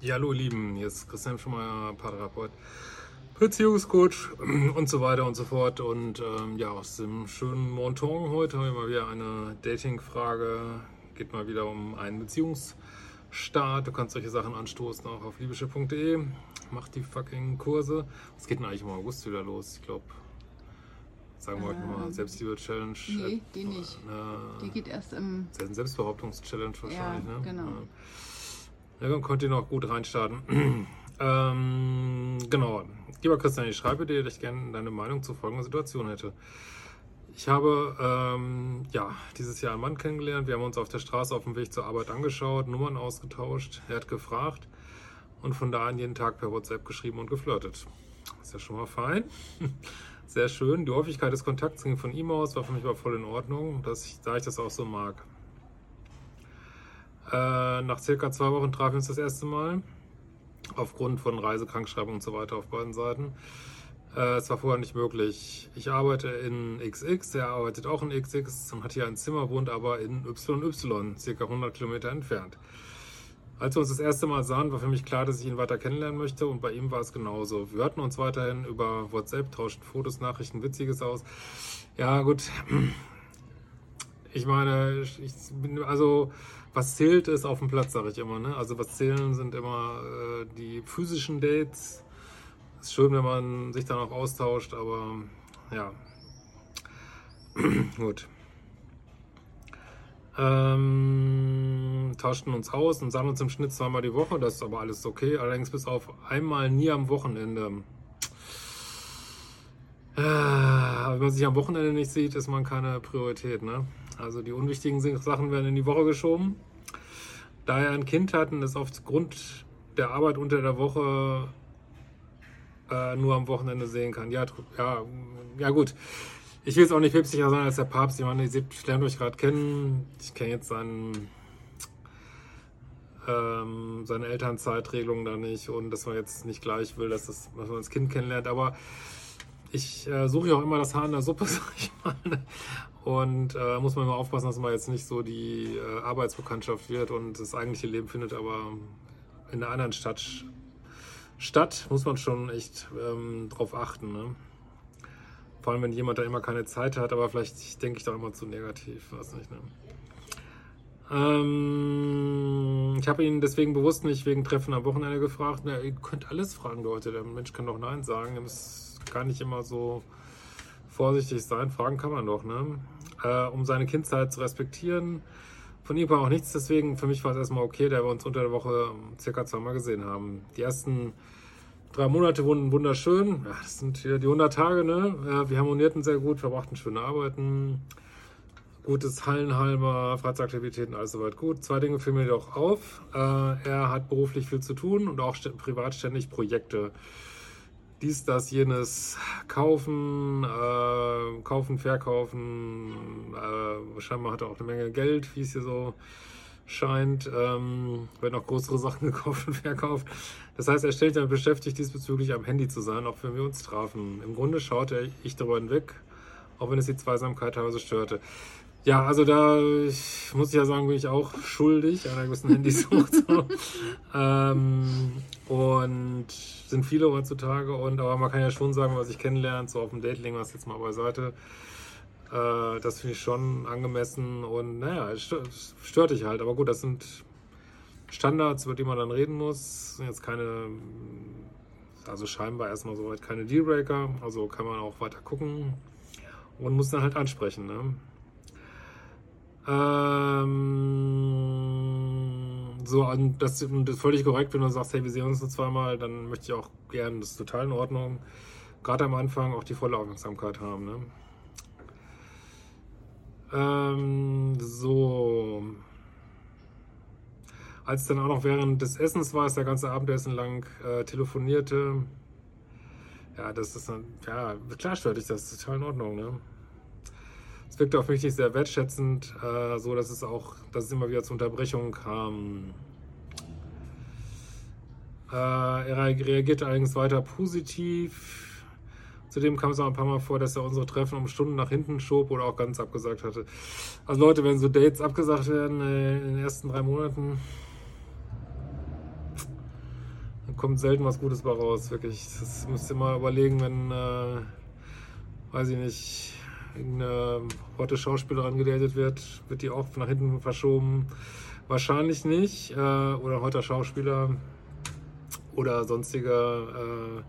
Ja, hallo ihr Lieben, hier ist Christian Schummer, Paartherapeut, Beziehungscoach und so weiter und so fort. Und ähm, ja, aus dem schönen Monton heute haben wir mal wieder eine Dating-Frage. Geht mal wieder um einen Beziehungsstart. Du kannst solche Sachen anstoßen auch auf liebische.de. Mach die fucking Kurse. Es geht denn eigentlich im August wieder los? Ich glaube, sagen wir ähm, heute mal Selbstliebe-Challenge. Nee, die nicht. Äh, die geht erst im. Selbstbehauptungs-Challenge wahrscheinlich, ja, ne? Genau. Ja. Ja, dann könnt ihr noch gut reinstarten. ähm, genau. Lieber Christian, ich schreibe dir, dass ich gerne deine Meinung zur folgenden Situation hätte. Ich habe ähm, ja, dieses Jahr einen Mann kennengelernt. Wir haben uns auf der Straße auf dem Weg zur Arbeit angeschaut, Nummern ausgetauscht. Er hat gefragt und von da an jeden Tag per WhatsApp geschrieben und geflirtet. Ist ja schon mal fein. Sehr schön. Die Häufigkeit des Kontakts ging von ihm aus, war für mich aber voll in Ordnung, dass ich, da ich das auch so mag. Äh, nach circa zwei Wochen trafen wir uns das erste Mal. Aufgrund von Reisekrankschreibung und so weiter auf beiden Seiten. Äh, es war vorher nicht möglich. Ich arbeite in XX, er arbeitet auch in XX und hat hier ein Zimmer, wohnt aber in YY, circa 100 Kilometer entfernt. Als wir uns das erste Mal sahen, war für mich klar, dass ich ihn weiter kennenlernen möchte und bei ihm war es genauso. Wir hörten uns weiterhin über WhatsApp, tauschten Fotos, Nachrichten, Witziges aus. Ja, gut. Ich meine, ich bin, also was zählt ist auf dem Platz, sage ich immer. Ne? Also was zählen sind immer äh, die physischen Dates. Ist schön, wenn man sich dann auch austauscht, aber ja. Gut. Ähm, tauschten uns aus und sahen uns im Schnitt zweimal die Woche. Das ist aber alles okay. Allerdings bis auf einmal nie am Wochenende. Äh, wenn man sich am Wochenende nicht sieht, ist man keine Priorität. Ne? Also die unwichtigen Sachen werden in die Woche geschoben. Da er ein Kind hat und es aufgrund der Arbeit unter der Woche äh, nur am Wochenende sehen kann. Ja, ja, ja gut. Ich will jetzt auch nicht päpstlicher sein als der Papst. Ich meine, ihr lernt euch gerade kennen. Ich kenne jetzt seinen, ähm, seine Elternzeitregelung da nicht und dass man jetzt nicht gleich will, dass, das, dass man das Kind kennenlernt. Aber ich äh, suche ja auch immer das Haar in der Suppe, sag ich mal. Und äh, muss man immer aufpassen, dass man jetzt nicht so die äh, Arbeitsbekanntschaft wird und das eigentliche Leben findet, aber in einer anderen Stadt statt, muss man schon echt ähm, drauf achten. Ne? Vor allem, wenn jemand da immer keine Zeit hat, aber vielleicht denke ich da immer zu negativ, weiß nicht. Ne? Ähm, ich habe ihn deswegen bewusst nicht wegen Treffen am Wochenende gefragt. Na, ihr könnt alles fragen, Leute. Der Mensch kann doch Nein sagen. Gar nicht immer so vorsichtig sein. Fragen kann man doch, ne? Äh, um seine Kindzeit zu respektieren. Von ihm war auch nichts, deswegen für mich war es erstmal okay, da wir uns unter der Woche circa zweimal gesehen haben. Die ersten drei Monate wurden wunderschön. Ja, das sind hier die 100 Tage, ne? Ja, wir harmonierten sehr gut, verbrachten schöne Arbeiten. Gutes Hallenhalmer, Freizeitaktivitäten, alles soweit gut. Zwei Dinge fielen mir doch auf. Äh, er hat beruflich viel zu tun und auch privat ständig Projekte dies, das, jenes kaufen, äh, kaufen, verkaufen. Äh, scheinbar hat er auch eine Menge Geld, wie es hier so scheint. Ähm, werden auch größere Sachen gekauft und verkauft. Das heißt, er stellt damit beschäftigt, diesbezüglich am Handy zu sein, auch wenn wir uns trafen. Im Grunde schaute ich darüber hinweg, auch wenn es die Zweisamkeit teilweise störte. Ja, also da ich, muss ich ja sagen, bin ich auch schuldig einer gewissen Handysucht. So. ähm, und sind viele heutzutage. Und aber man kann ja schon sagen, was ich kennenlernt, so auf dem wir es jetzt mal beiseite. Äh, das finde ich schon angemessen und naja, es stört, stört dich halt. Aber gut, das sind Standards, über die man dann reden muss. Jetzt keine, also scheinbar erstmal soweit keine Dealbreaker. Also kann man auch weiter gucken und muss dann halt ansprechen. Ne? Ähm, so, und das, das ist völlig korrekt, wenn du sagst, hey, wir sehen uns nur zweimal, dann möchte ich auch gerne, das ist total in Ordnung, gerade am Anfang auch die volle Aufmerksamkeit haben. Ne? Ähm, so. als dann auch noch während des Essens war, es der ganze Abendessen lang äh, telefonierte, ja, das ist dann, ja, klar stört dich das, ist total in Ordnung, ne? Es wirkte auf mich nicht sehr wertschätzend, äh, so dass es auch, dass es immer wieder zu Unterbrechungen kam. Äh, er reagierte allerdings weiter positiv. Zudem kam es auch ein paar Mal vor, dass er unsere Treffen um Stunden nach hinten schob oder auch ganz abgesagt hatte. Also Leute, wenn so Dates abgesagt werden äh, in den ersten drei Monaten, kommt selten was Gutes bei raus, wirklich. Das müsst ihr mal überlegen, wenn, äh, weiß ich nicht, eine heute Schauspielerin gedatet wird, wird die auch nach hinten verschoben. Wahrscheinlich nicht. Äh, oder heute Schauspieler oder sonstige, äh,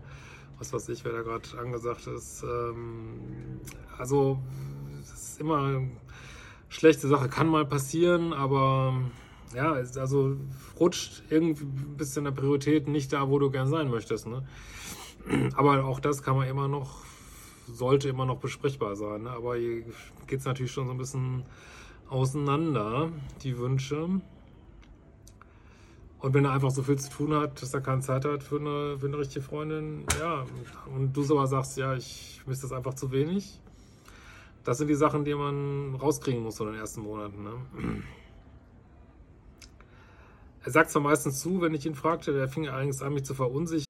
was weiß ich, wer da gerade angesagt ist. Ähm, also, das ist immer eine schlechte Sache. Kann mal passieren, aber ja, also rutscht irgendwie ein bisschen der Priorität nicht da, wo du gern sein möchtest. Ne? Aber auch das kann man immer noch, sollte immer noch besprechbar sein. Ne? Aber hier geht es natürlich schon so ein bisschen auseinander, die Wünsche. Und wenn er einfach so viel zu tun hat, dass er keine Zeit hat für eine, für eine richtige Freundin, ja, und du aber sagst, ja, ich misse das einfach zu wenig, das sind die Sachen, die man rauskriegen muss in den ersten Monaten. Ne? Er sagt zwar meistens zu, wenn ich ihn fragte, er fing allerdings an, mich zu verunsichern.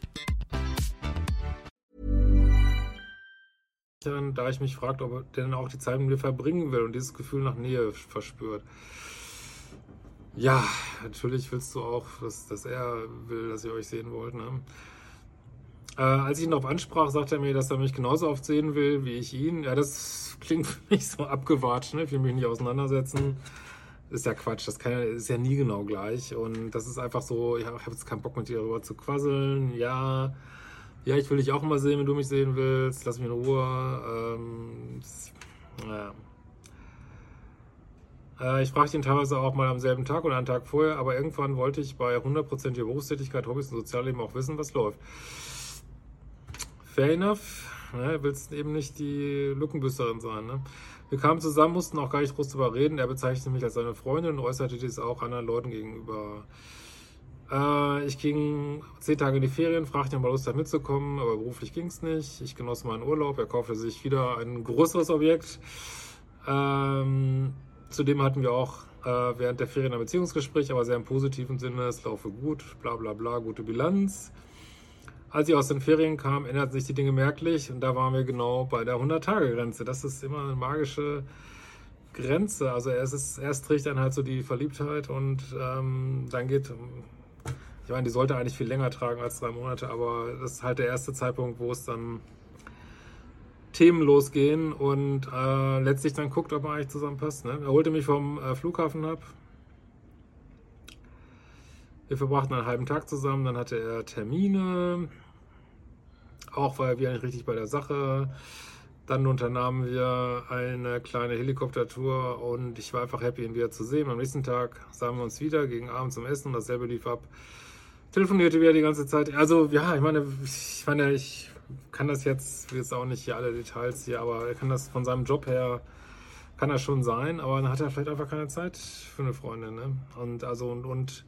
Da ich mich fragt, ob er denn auch die Zeit mit mir verbringen will und dieses Gefühl nach Nähe verspürt. Ja, natürlich willst du auch, dass, dass er will, dass ihr euch sehen wollt. Ne? Äh, als ich ihn darauf ansprach, sagte er mir, dass er mich genauso oft sehen will wie ich ihn. Ja, das klingt für mich so abgewatscht, ne? Ich will mich nicht auseinandersetzen. Ist ja Quatsch, das kann, ist ja nie genau gleich. Und das ist einfach so, ich habe jetzt keinen Bock mit dir darüber zu quasseln. Ja, ja, ich will dich auch mal sehen, wenn du mich sehen willst. Lass mich in Ruhe. Ähm, naja. Äh, ich fragte ihn teilweise auch mal am selben Tag oder einen Tag vorher, aber irgendwann wollte ich bei 100% Berufstätigkeit, Hobbys und Sozialleben auch wissen, was läuft. Fair enough. Ne? Willst eben nicht die Lückenbüsterin sein. Ne? Wir kamen zusammen, mussten auch gar nicht groß drüber reden. Er bezeichnete mich als seine Freundin und äußerte dies auch anderen Leuten gegenüber. Äh, ich ging zehn Tage in die Ferien, fragte ihn, ob er Lust hat mitzukommen, aber beruflich ging es nicht. Ich genoss meinen Urlaub. Er kaufte sich wieder ein größeres Objekt. Ähm, zudem hatten wir auch äh, während der Ferien ein Beziehungsgespräch, aber sehr im positiven Sinne. Es laufe gut, bla bla bla, gute Bilanz. Als ich aus den Ferien kam, änderten sich die Dinge merklich und da waren wir genau bei der 100-Tage-Grenze. Das ist immer eine magische Grenze. Also erst, ist, erst trägt dann halt so die Verliebtheit und ähm, dann geht, ich meine, die sollte eigentlich viel länger tragen als drei Monate, aber das ist halt der erste Zeitpunkt, wo es dann Themen losgehen und äh, letztlich dann guckt, ob man eigentlich zusammenpasst. Ne? Er holte mich vom äh, Flughafen ab, wir verbrachten einen halben Tag zusammen, dann hatte er Termine, auch war er wieder nicht richtig bei der Sache. Dann unternahmen wir eine kleine Helikoptertour und ich war einfach happy, ihn wieder zu sehen. Am nächsten Tag sahen wir uns wieder, gegen Abend zum Essen und dasselbe lief ab. Telefonierte wieder die ganze Zeit. Also, ja, ich meine, ich meine, ich kann das jetzt, jetzt auch nicht hier alle Details hier, aber er kann das von seinem Job her, kann das schon sein, aber dann hat er vielleicht einfach keine Zeit für eine Freundin. Ne? Und also, und, und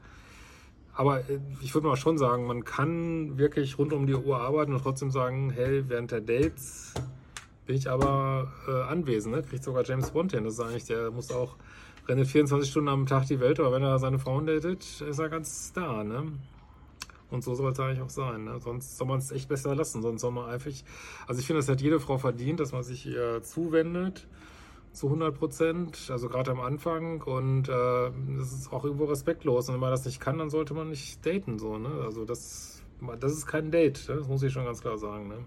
aber äh, ich würde mal schon sagen, man kann wirklich rund um die Uhr arbeiten und trotzdem sagen, hey, während der Dates bin ich aber äh, anwesend. Ne? Kriegt sogar James Bond hin. Das ist eigentlich, der muss auch, rennt 24 Stunden am Tag die Welt, aber wenn er seine Frauen datet, ist er ganz da. Ne? Und so soll es eigentlich auch sein. Ne? Sonst soll man es echt besser lassen. Sonst soll man einfach, also ich finde, das hat jede Frau verdient, dass man sich ihr zuwendet zu 100 Prozent, also gerade am Anfang. Und äh, das ist auch irgendwo respektlos. Und wenn man das nicht kann, dann sollte man nicht daten. So, ne? Also das, das ist kein Date, ne? das muss ich schon ganz klar sagen. Ne?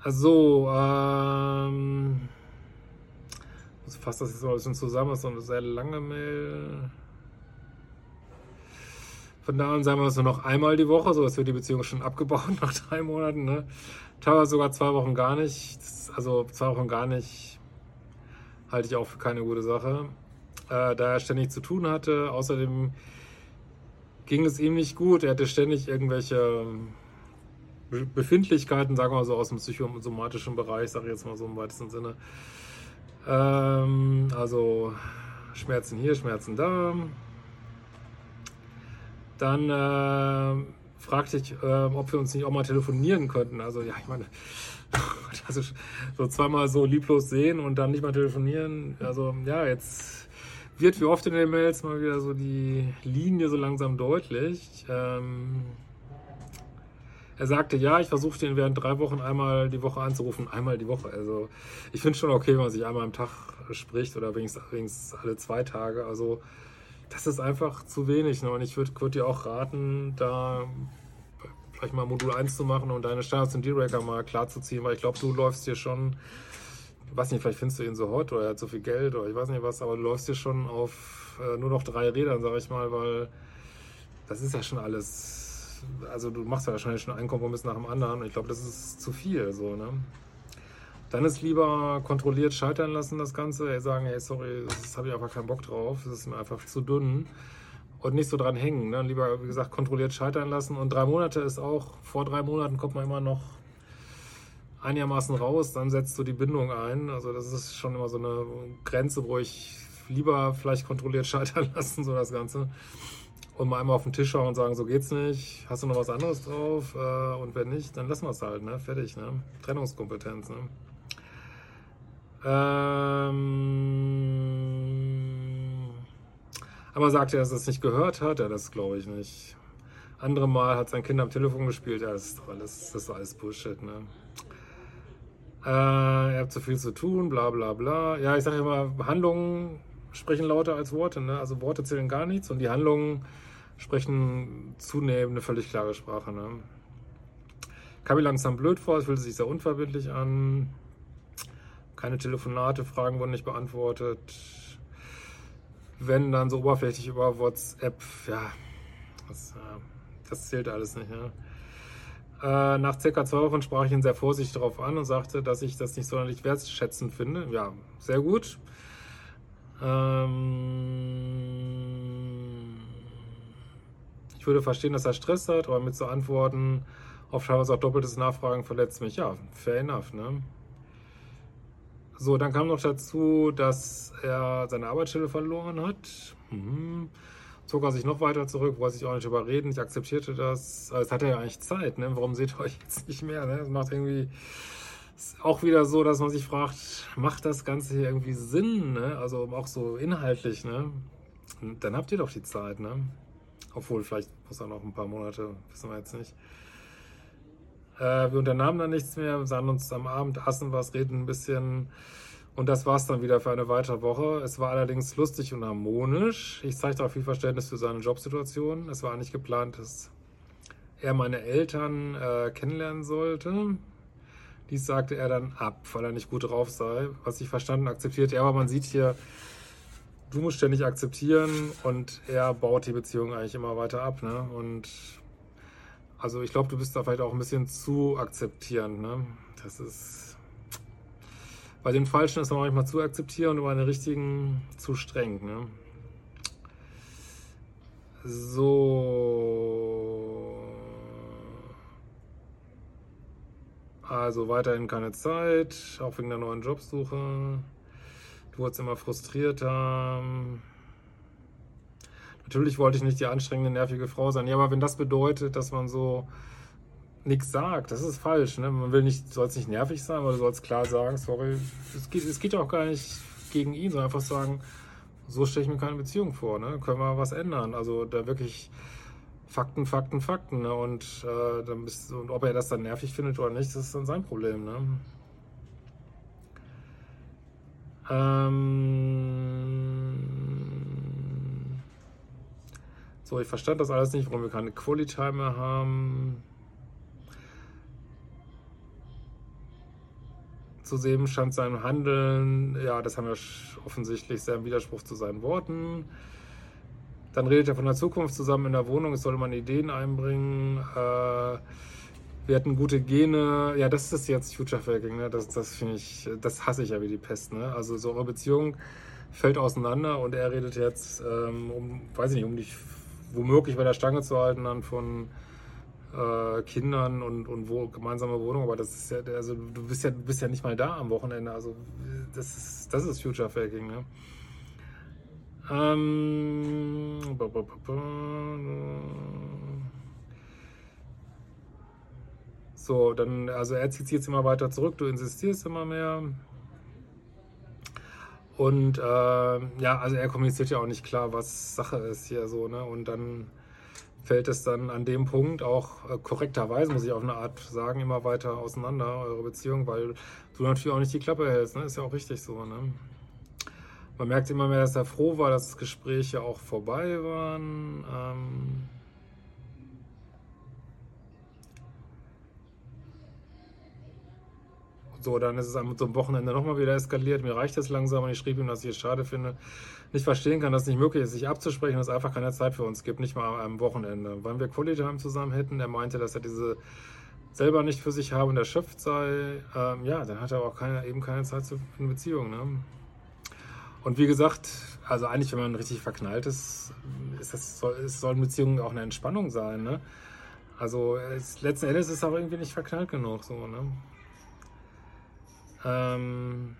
Also, ähm, ich fasse das jetzt mal ein bisschen zusammen, das ist so eine sehr lange Mail. Von da an sagen wir es nur noch einmal die Woche, so dass wir die Beziehung schon abgebaut nach drei Monaten. Ne? Teilweise sogar zwei Wochen gar nicht. Also zwei Wochen gar nicht halte ich auch für keine gute Sache. Äh, da er ständig zu tun hatte. Außerdem ging es ihm nicht gut. Er hatte ständig irgendwelche Befindlichkeiten, sagen wir mal so aus dem psychosomatischen Bereich, sage ich jetzt mal so im weitesten Sinne. Ähm, also Schmerzen hier, Schmerzen da. Dann äh, fragte ich, äh, ob wir uns nicht auch mal telefonieren könnten. Also ja, ich meine, also so zweimal so lieblos sehen und dann nicht mal telefonieren. Also ja, jetzt wird wie oft in den Mails mal wieder so die Linie so langsam deutlich. Ähm, er sagte, ja, ich versuche den während drei Wochen einmal die Woche anzurufen, einmal die Woche. Also ich finde schon okay, wenn man sich einmal am Tag spricht oder wenigstens, wenigstens alle zwei Tage. Also das ist einfach zu wenig. Ne? Und ich würde würd dir auch raten, da vielleicht mal Modul 1 zu machen und deine Standards und D-Racker mal klar zu ziehen, weil ich glaube, du läufst hier schon, weiß nicht, vielleicht findest du ihn so hot oder er hat so viel Geld oder ich weiß nicht was, aber du läufst hier schon auf äh, nur noch drei Rädern, sage ich mal, weil das ist ja schon alles also du machst ja wahrscheinlich schon einen Kompromiss nach dem anderen. Ich glaube, das ist zu viel. So, ne? Dann ist lieber kontrolliert scheitern lassen, das Ganze. Ey, sagen, hey, sorry, das habe ich einfach keinen Bock drauf. Das ist mir einfach zu dünn. Und nicht so dran hängen. Ne? Lieber, wie gesagt, kontrolliert scheitern lassen. Und drei Monate ist auch, vor drei Monaten kommt man immer noch einigermaßen raus, dann setzt du die Bindung ein. Also das ist schon immer so eine Grenze, wo ich lieber vielleicht kontrolliert scheitern lassen, so das Ganze und mal einmal auf den Tisch schauen und sagen, so geht's nicht, hast du noch was anderes drauf? Äh, und wenn nicht, dann lassen wir es halt, ne? Fertig, ne? Trennungskompetenz, ne? Ähm, aber sagt er, dass er es nicht gehört hat? Ja, das glaube ich nicht. Andere Mal hat sein Kind am Telefon gespielt, ja, das ist alles, das ist alles Bullshit, ne? Äh, ihr habt zu viel zu tun, bla bla bla. Ja, ich sage immer, Handlungen sprechen lauter als Worte, ne? Also Worte zählen gar nichts und die Handlungen sprechen zunehmend eine völlig klare Sprache. Ne? Kam mir langsam blöd vor, es fühlte sich sehr unverbindlich an. Keine Telefonate, Fragen wurden nicht beantwortet. Wenn dann so oberflächlich über WhatsApp, ja, das, das zählt alles nicht. Ja. Äh, nach circa zwei Wochen sprach ich ihn sehr vorsichtig darauf an und sagte, dass ich das nicht sonderlich wertschätzend finde. Ja, sehr gut. Ähm, ich würde verstehen, dass er Stress hat, aber mit so Antworten auf teilweise auch doppeltes Nachfragen verletzt mich. Ja, fair enough, ne? So, dann kam noch dazu, dass er seine Arbeitsstelle verloren hat. Mhm. Zog er sich noch weiter zurück, wollte sich auch nicht überreden. Ich akzeptierte das. Jetzt hat er ja eigentlich Zeit, ne? Warum seht ihr euch jetzt nicht mehr? Ne? Das macht irgendwie ist auch wieder so, dass man sich fragt, macht das Ganze hier irgendwie Sinn? Ne? Also auch so inhaltlich, ne? Dann habt ihr doch die Zeit, ne? Obwohl, vielleicht muss er noch ein paar Monate, wissen wir jetzt nicht. Äh, wir unternahmen dann nichts mehr, sahen uns am Abend, aßen was, reden ein bisschen. Und das war es dann wieder für eine weitere Woche. Es war allerdings lustig und harmonisch. Ich zeigte auch viel Verständnis für seine Jobsituation. Es war eigentlich geplant, dass er meine Eltern äh, kennenlernen sollte. Dies sagte er dann ab, weil er nicht gut drauf sei. Was ich verstanden akzeptiert. Ja, aber man sieht hier, du musst ständig akzeptieren und er baut die Beziehung eigentlich immer weiter ab. Ne? Und also ich glaube, du bist da vielleicht auch ein bisschen zu akzeptierend. Ne? Das ist bei den Falschen ist man manchmal zu akzeptieren und bei den Richtigen zu streng. Ne? So. Also weiterhin keine Zeit, auch wegen der neuen Jobsuche. Du wurdest immer frustrierter. Natürlich wollte ich nicht die anstrengende, nervige Frau sein. Ja, aber wenn das bedeutet, dass man so nichts sagt, das ist falsch. Ne? Man will nicht, soll es nicht nervig sein, aber du sollst klar sagen, sorry, es geht, es geht auch gar nicht gegen ihn, sondern einfach sagen, so stelle ich mir keine Beziehung vor. Ne? Können wir was ändern? Also da wirklich Fakten, Fakten, Fakten. Ne? Und, äh, dann bist, und ob er das dann nervig findet oder nicht, das ist dann sein Problem. Ne? Ähm so, ich verstand das alles nicht, warum wir keine Quality Time mehr haben. Zu sehen scheint sein Handeln, ja, das haben wir offensichtlich sehr im Widerspruch zu seinen Worten. Dann redet er von der Zukunft zusammen in der Wohnung, es soll man Ideen einbringen. Äh, wir hatten gute Gene. Ja, das ist jetzt Future Faking, ne? Das, das finde ich, das hasse ich ja wie die Pest, ne? Also so eure Beziehung fällt auseinander und er redet jetzt, ähm, um, weiß ich nicht, um dich womöglich bei der Stange zu halten, dann von äh, Kindern und, und wo, gemeinsame Wohnung, aber das ist ja, also du bist ja, bist ja nicht mal da am Wochenende. Also das ist, das ist Future Faking, ne? Ähm, so, dann, also er zieht sich jetzt immer weiter zurück, du insistierst immer mehr. Und äh, ja, also er kommuniziert ja auch nicht klar, was Sache ist hier so, ne? Und dann fällt es dann an dem Punkt auch äh, korrekterweise, muss ich auf eine Art sagen, immer weiter auseinander, eure Beziehung, weil du natürlich auch nicht die Klappe hältst, ne? Ist ja auch richtig so, ne? Man merkt immer mehr, dass er froh war, dass Gespräche auch vorbei waren. Ähm so, dann ist es am so Wochenende nochmal wieder eskaliert. Mir reicht es langsam und ich schrieb ihm, dass ich es schade finde, nicht verstehen kann, dass es nicht möglich ist, sich abzusprechen, dass es einfach keine Zeit für uns gibt, nicht mal am Wochenende. Wann wir Quality Time zusammen hätten, er meinte, dass er diese selber nicht für sich habe und erschöpft sei, ähm, ja, dann hat er auch keine, eben keine Zeit für eine Beziehung. Ne? Und wie gesagt, also eigentlich, wenn man richtig verknallt ist, ist das, soll, sollen Beziehungen auch eine Entspannung sein. Ne? Also es, letzten Endes ist es aber irgendwie nicht verknallt genug. So, ne? Ähm,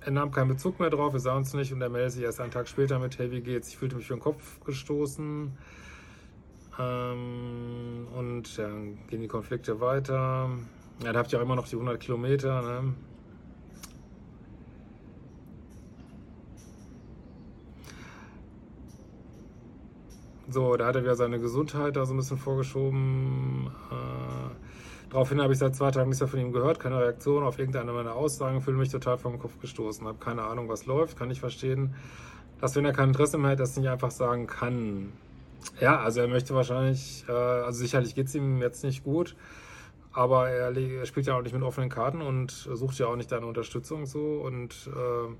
er nahm keinen Bezug mehr drauf, wir sahen uns nicht und er meldete sich erst einen Tag später mit, hey, wie geht's? Ich fühlte mich für den Kopf gestoßen. Ähm, und ja, gehen die Konflikte weiter. Ja, da habt ihr auch immer noch die 100 Kilometer. Ne? So, da hat er wieder seine Gesundheit da so ein bisschen vorgeschoben. Äh, daraufhin habe ich seit zwei Tagen nichts mehr von ihm gehört, keine Reaktion auf irgendeine meiner Aussagen, fühle mich total vom Kopf gestoßen, habe keine Ahnung, was läuft, kann ich verstehen, dass wenn er kein Interesse mehr hat, das nicht einfach sagen kann. Ja, also er möchte wahrscheinlich, äh, also sicherlich geht es ihm jetzt nicht gut, aber er, er, spielt ja auch nicht mit offenen Karten und sucht ja auch nicht deine Unterstützung so und äh,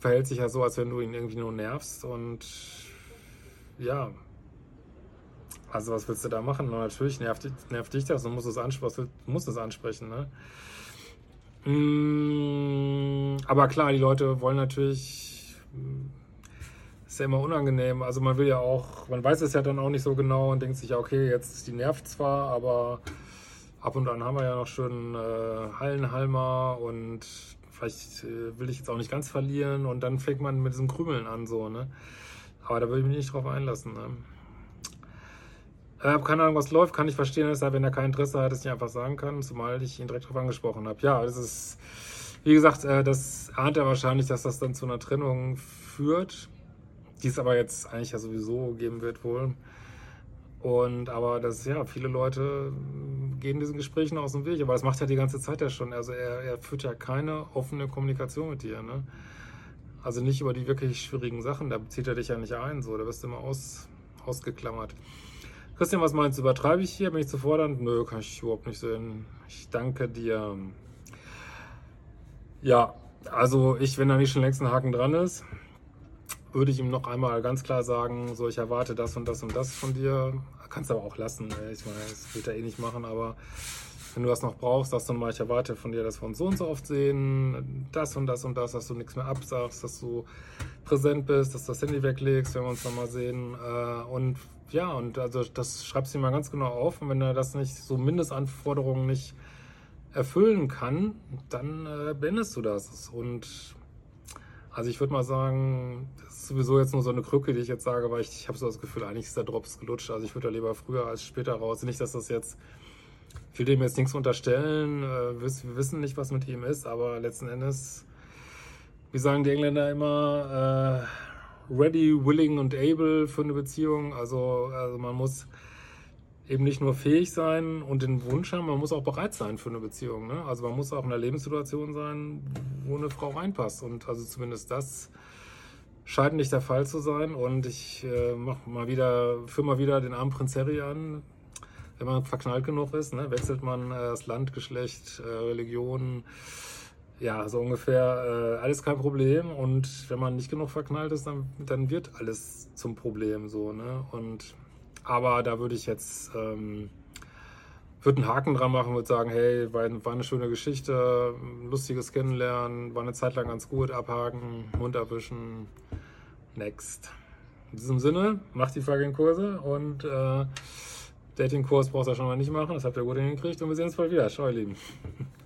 verhält sich ja so, als wenn du ihn irgendwie nur nervst und ja, also was willst du da machen? Und natürlich nervt, nervt dich das und musst es ansprechen. Ansprechen ne? Mm, aber klar, die Leute wollen natürlich, ist ja immer unangenehm. Also man will ja auch, man weiß es ja dann auch nicht so genau und denkt sich, ja, okay, jetzt die nervt zwar, aber ab und an haben wir ja noch schön äh, Hallenhalmer und vielleicht äh, will ich jetzt auch nicht ganz verlieren und dann fängt man mit diesem Krümeln an, so, ne? Aber da würde ich mich nicht drauf einlassen. Ne? Ich habe keine Ahnung, was läuft, kann ich verstehen, dass er, wenn er kein Interesse hat, es nicht einfach sagen kann, zumal ich ihn direkt darauf angesprochen habe. Ja, das ist, wie gesagt, äh, das ahnt er wahrscheinlich, dass das dann zu einer Trennung führt, die es aber jetzt eigentlich ja sowieso geben wird wohl. Und aber das, ja, viele Leute gehen diesen Gesprächen aus dem Weg, aber das macht er die ganze Zeit ja schon. Also er, er führt ja keine offene Kommunikation mit dir. Ne? Also nicht über die wirklich schwierigen Sachen, da bezieht er dich ja nicht ein, so, da wirst du immer aus, ausgeklammert. Christian, was meinst du? Übertreibe ich hier? Bin ich zu fordernd? Nö, kann ich überhaupt nicht sehen. Ich danke dir. Ja, also ich, wenn da nicht schon längst ein Haken dran ist, würde ich ihm noch einmal ganz klar sagen, so ich erwarte das und das und das von dir. Kannst aber auch lassen. Ich meine, das wird er eh nicht machen, aber wenn du das noch brauchst, sagst du mal, ich erwarte von dir, dass wir uns so und so oft sehen, das und das und das, dass du nichts mehr absagst, dass du präsent bist, dass du das Handy weglegst, wenn wir uns nochmal sehen. Äh, und ja, und also das schreibst du dir mal ganz genau auf. Und wenn er das nicht, so Mindestanforderungen nicht erfüllen kann, dann äh, beendest du das. Und also ich würde mal sagen, das ist sowieso jetzt nur so eine Krücke, die ich jetzt sage, weil ich, ich habe so das Gefühl, eigentlich ist der Drops gelutscht. Also ich würde da lieber früher als später raus. Nicht, dass das jetzt ich will dem jetzt nichts unterstellen. Äh, wir wissen nicht, was mit ihm ist, aber letzten Endes, wie sagen die Engländer immer, äh, ready, willing und able für eine Beziehung. Also, also man muss eben nicht nur fähig sein und den Wunsch haben, man muss auch bereit sein für eine Beziehung. Ne? Also man muss auch in einer Lebenssituation sein, wo eine Frau reinpasst. Und also zumindest das scheint nicht der Fall zu sein. Und ich äh, mach mal wieder, führe mal wieder den armen Prinz Harry an wenn man verknallt genug ist, ne, wechselt man äh, das Land, Geschlecht, äh, Religion, ja, so ungefähr, äh, alles kein Problem. Und wenn man nicht genug verknallt ist, dann, dann wird alles zum Problem so, ne? Und aber da würde ich jetzt ähm, würde einen Haken dran machen, würde sagen, hey, war, war, eine schöne Geschichte, lustiges Kennenlernen, war eine Zeit lang ganz gut, abhaken, Mund abwischen, next. In diesem Sinne, macht die fucking Kurse und äh, Dating-Kurs brauchst du ja schon mal nicht machen, das habt ihr gut hingekriegt und wir sehen uns bald wieder. Ciao, ihr Lieben.